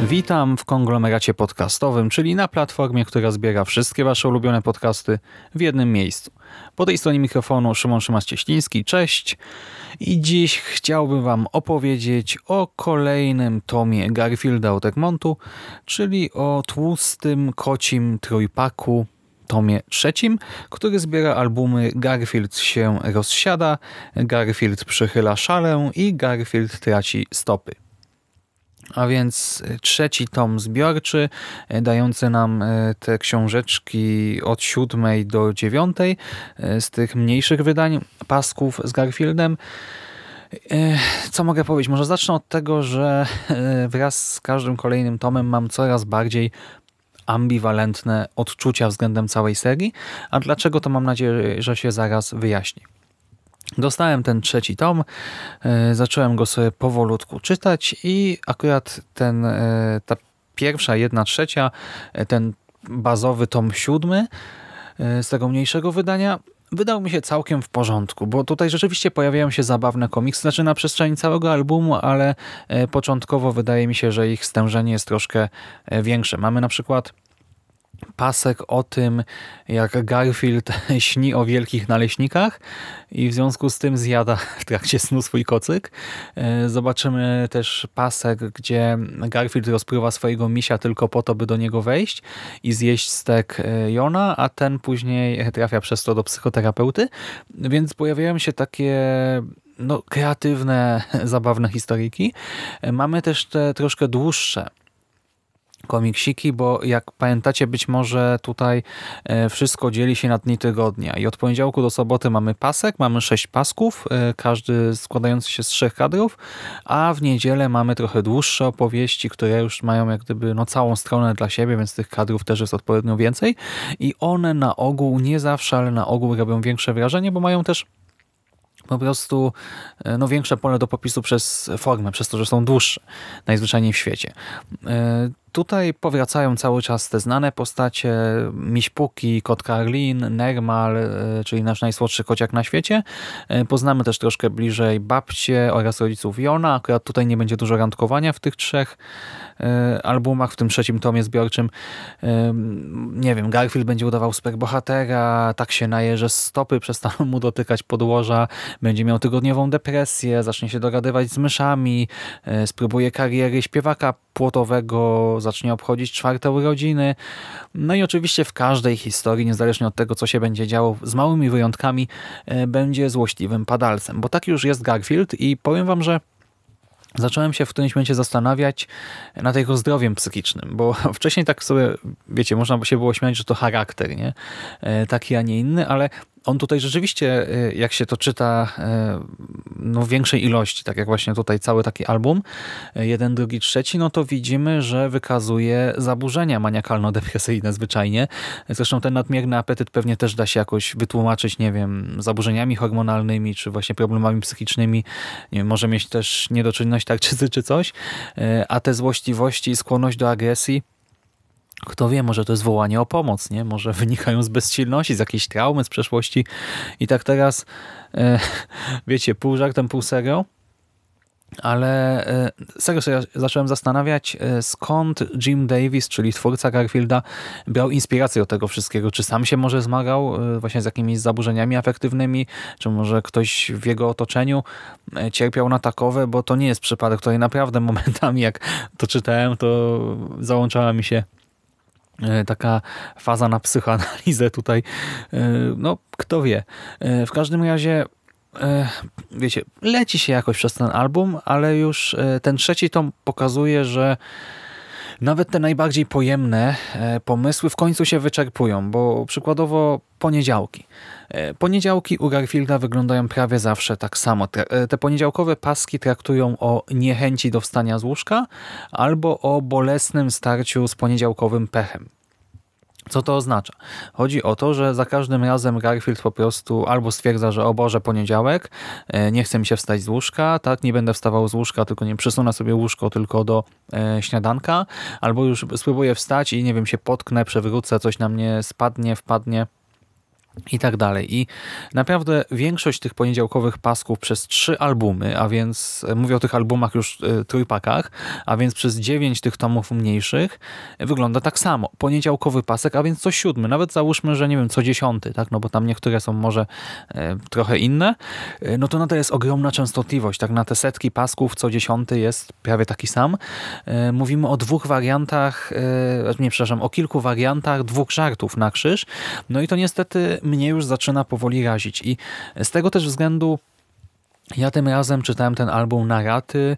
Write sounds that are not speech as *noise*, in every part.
Witam w konglomeracie podcastowym, czyli na platformie, która zbiera wszystkie wasze ulubione podcasty w jednym miejscu. Po tej stronie mikrofonu Szymon Szymas-Cieśliński, cześć. I dziś chciałbym wam opowiedzieć o kolejnym tomie Garfielda od Egmontu, czyli o tłustym kocim trójpaku tomie trzecim, który zbiera albumy Garfield się rozsiada, Garfield przychyla szalę i Garfield traci stopy. A więc trzeci tom zbiorczy, e, dający nam e, te książeczki od siódmej do dziewiątej z tych mniejszych wydań pasków z Garfieldem. Co mogę powiedzieć? Może zacznę od tego, że wraz z każdym kolejnym tomem mam coraz bardziej ambiwalentne odczucia względem całej serii. A dlaczego to mam nadzieję, że się zaraz wyjaśni. Dostałem ten trzeci tom, e, zacząłem go sobie powolutku czytać i akurat ten, e, ta pierwsza, jedna trzecia, e, ten bazowy tom siódmy z tego mniejszego wydania wydał mi się całkiem w porządku, bo tutaj rzeczywiście pojawiają się zabawne komiksy, znaczy na przestrzeni całego albumu, ale początkowo wydaje mi się, że ich stężenie jest troszkę większe. Mamy na przykład pasek o tym, jak Garfield *laughs* śni o wielkich naleśnikach i w związku z tym zjada w trakcie snu swój kocyk. E, zobaczymy też pasek, gdzie Garfield rozpływa swojego misia tylko po to, by do niego wejść i zjeść stek e, Jona, a ten później trafia przez to do psychoterapeuty. Więc pojawiają się takie no, kreatywne, *laughs* zabawne historyjki. E, mamy też te troszkę dłuższe komiksiki, bo jak pamiętacie, być może tutaj e, wszystko dzieli się na dni tygodnia i od poniedziałku do soboty mamy pasek, mamy sześć pasków, e, każdy składający się z trzech kadrów, a w niedzielę mamy trochę dłuższe opowieści, które już mają jak gdyby no, całą stronę dla siebie, więc tych kadrów też jest odpowiednio więcej i one na ogół, nie zawsze, ale na ogół robią większe wrażenie, bo mają też po prostu e, no, większe pole do popisu przez formę, przez to, że są dłuższe najzwyczajniej w świecie. Tutaj powracają cały czas te znane postacie, Miśpuki, Kot Karlin, Nermal, e, czyli nasz najsłodszy kociak na świecie. E, poznamy też troszkę bliżej babcie oraz rodziców Jona. Akurat tutaj nie będzie dużo randkowania w tych trzech e, albumach, w tym trzecim tomie zbiorczym. Nie wiem, Garfield będzie udawał superbohatera, tak się naje, że stopy przestaną mu dotykać podłoża, będzie miał tygodniową depresję, zacznie się dogadywać z myszami, spróbuje kariery śpiewaka płotowego, zacznie obchodzić czwarte urodziny. No i oczywiście w każdej historii, niezależnie od tego, co się będzie działo, z małymi wyjątkami, e, będzie złośliwym padalcem. Bo tak już jest Garfield i powiem wam, że zacząłem się w którymś momencie zastanawiać nad jego zdrowiem psychicznym, bo *laughs* wcześniej tak sobie, wiecie, można by się było śmiać, że to charakter, nie? E, taki, a nie inny, ale on tutaj rzeczywiście, y, jak się to czyta y, no, w większej ilości, tak jak właśnie tutaj cały taki album, y, jeden, drugi, trzeci, no to widzimy, że wykazuje zaburzenia maniakalno-depresyjne zwyczajnie. Zresztą ten nadmierny apetyt pewnie też da się jakoś wytłumaczyć, nie wiem, zaburzeniami hormonalnymi, czy właśnie problemami psychicznymi. Wiem, może mieć też niedoczynność tarczycy czy coś, a te złośliwości i skłonność do agresji kto wie, może to jest wołanie o pomoc, nie? Może *laughs* wynikają z bezsilności, z jakiejś traumy z przeszłości. I tak teraz, e, *laughs* wiecie, pół żartem, pół serio, ale e, serio sobie zacząłem zastanawiać, e, skąd Jim Davis, czyli twórca Garfielda, brał inspirację do tego wszystkiego. Czy sam się może zmagał właśnie z jakimiś zaburzeniami afektywnymi, czy może ktoś w jego otoczeniu cierpiał na takowe, bo to nie jest przypadek, tutaj naprawdę *laughs* momentami, jak to czytałem, to załączała mi się taka faza na psychoanalizę tutaj. E, no, kto wie. E, w każdym razie wiecie, leci się jakoś przez ten album, ale już ten trzeci tom pokazuje, że nawet te najbardziej pojemne e, pomysły w końcu się wyczerpują, bo przykładowo poniedziałki. E, Poniedziałki u Garfielda wyglądają prawie zawsze tak samo. E, Te poniedziałkowe paski traktują o niechęci do wstania z łóżka albo o bolesnym starciu z poniedziałkowym pechem. Co to oznacza? Chodzi o to, że za każdym razem Garfield po prostu albo stwierdza, że o Boże, poniedziałek, e, nie chce mi się wstać z łóżka, tak, nie będę wstawał z łóżka, tylko nie przesunę sobie łóżko tylko do e, śniadanka, albo już spróbuję wstać i nie wiem, się potknę, przewrócę, coś na mnie spadnie, wpadnie i tak dalej. I naprawdę większość tych poniedziałkowych pasków przez trzy albumy, a więc e, mówię o tych albumach już e, trójpakach, a więc przez dziewięć tych tomów mniejszych wygląda tak samo. Poniedziałkowy pasek, a więc co siódmy, nawet załóżmy, że nie wiem, co dziesiąty, tak, no bo tam niektóre są może e, trochę inne, no to nadal jest ogromna częstotliwość, tak, na te setki pasków co dziesiąty jest prawie taki sam. Mówimy o dwóch wariantach, e, nie, przepraszam, o kilku wariantach dwóch żartów na krzyż, no i to niestety mnie już zaczyna powoli razić i z tego też względu ja tym razem czytałem ten album na raty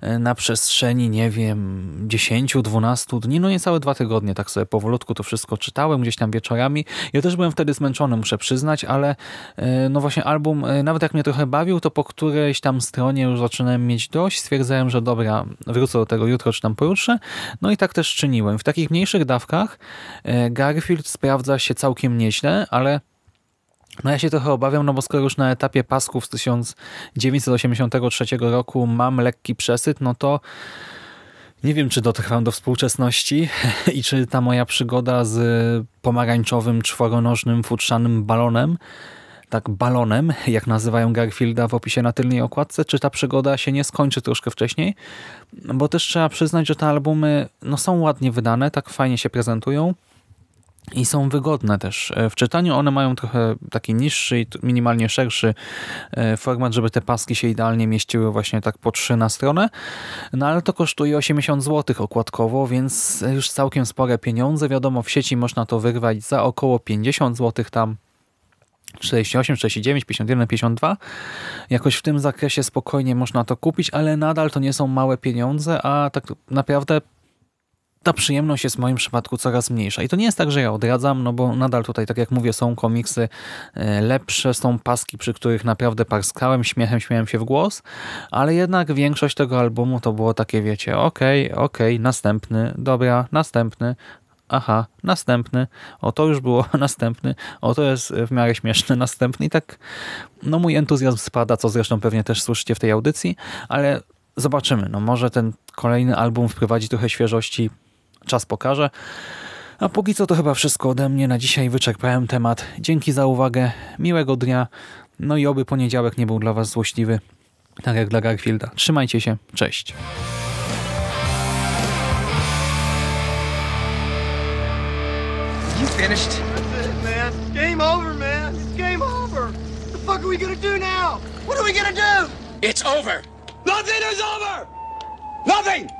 e, na przestrzeni, nie wiem, 10-12 dni, no niecałe dwa tygodnie, tak sobie powolutku to wszystko czytałem gdzieś tam wieczorami. Ja też byłem wtedy zmęczony, muszę przyznać, ale e, no właśnie album, e, nawet jak mnie trochę bawił, to po którejś tam stronie już zaczynałem mieć dość, stwierdzałem, że dobra, wrócę do tego jutro, czy tam pojutrze, no i tak też czyniłem. W takich mniejszych dawkach Garfield sprawdza się całkiem nieźle, ale no ja się trochę obawiam, no bo skoro już na etapie pasków z 1983 roku mam lekki przesyt, no to nie wiem, czy dotrwam do współczesności *laughs* i czy ta moja przygoda z pomarańczowym, czworonożnym, futrzanym balonem, tak balonem, jak nazywają Garfielda w opisie na tylnej okładce, czy ta przygoda się nie skończy troszkę wcześniej, bo też trzeba przyznać, że te albumy no, są ładnie wydane, tak fajnie się prezentują, i są wygodne też. E, W czytaniu one mają trochę taki niższy i minimalnie szerszy e, format, żeby te paski się idealnie mieściły właśnie tak po trzy na stronę. No ale to kosztuje 80 zł okładkowo, więc już całkiem spore pieniądze. Wiadomo, w sieci można to wyrwać za około 50 zł tam. 48, 49, 51, 52. Jakoś w tym zakresie spokojnie można to kupić, ale nadal to nie są małe pieniądze, a tak naprawdę ta przyjemność jest w moim przypadku coraz mniejsza. I to nie jest tak, że ja odradzam, no bo nadal tutaj, tak jak mówię, są komiksy e, lepsze, są paski, przy których naprawdę parskałem, śmiechem śmiałem się w głos, ale jednak większość tego albumu to było takie, wiecie, okej, okej, następny, dobra, następny, aha, następny, o to już było, *laughs* następny, o to jest w miarę śmieszny, *laughs* następny i tak, no mój entuzjazm spada, co zresztą pewnie też słyszycie w tej audycji, ale zobaczymy, no może ten kolejny album wprowadzi trochę świeżości, czas pokaże. A póki co to chyba wszystko ode mnie. Na dzisiaj wyczerpałem temat. Dzięki za uwagę. Miłego dnia. No i oby poniedziałek nie był dla Was złośliwy. Tak jak dla Garfielda. Trzymajcie się. Cześć. You finished? That's it, man. Game over, man. It's game over. What the fuck are we gonna do now? What are we gonna do? It's over. Nothing is over! Nothing!